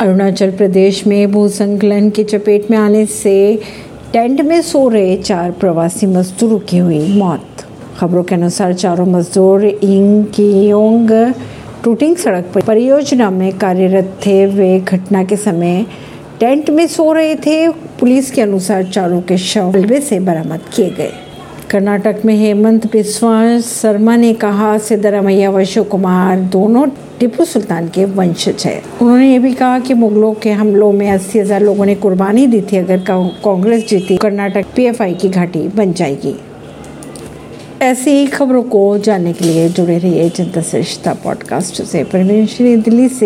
अरुणाचल प्रदेश में भूसंकलन की चपेट में आने से टेंट में सो रहे चार प्रवासी मजदूरों की हुई मौत। खबरों के अनुसार चारों मजदूर इंग टूटिंग सड़क पर परियोजना में कार्यरत थे। वे घटना के समय टेंट में सो रहे थे। पुलिस के अनुसार चारों के शव रेलवे से बरामद किए गए। कर्नाटक में हेमंत बिस्वा शर्मा ने कहा, सिद्धरामैया व कुमार दोनों टीपू सुल्तान के वंशज है। उन्होंने ये भी कहा कि मुगलों के हमलों में अस्सी हज़ार लोगों ने कुर्बानी दी थी, अगर कांग्रेस जीती, कर्नाटक पीएफआई की घाटी बन जाएगी। ऐसी ही खबरों को जानने के लिए जुड़े रहिए जनता श्रेष्ठता पॉडकास्ट से। परवीन दिल्ली से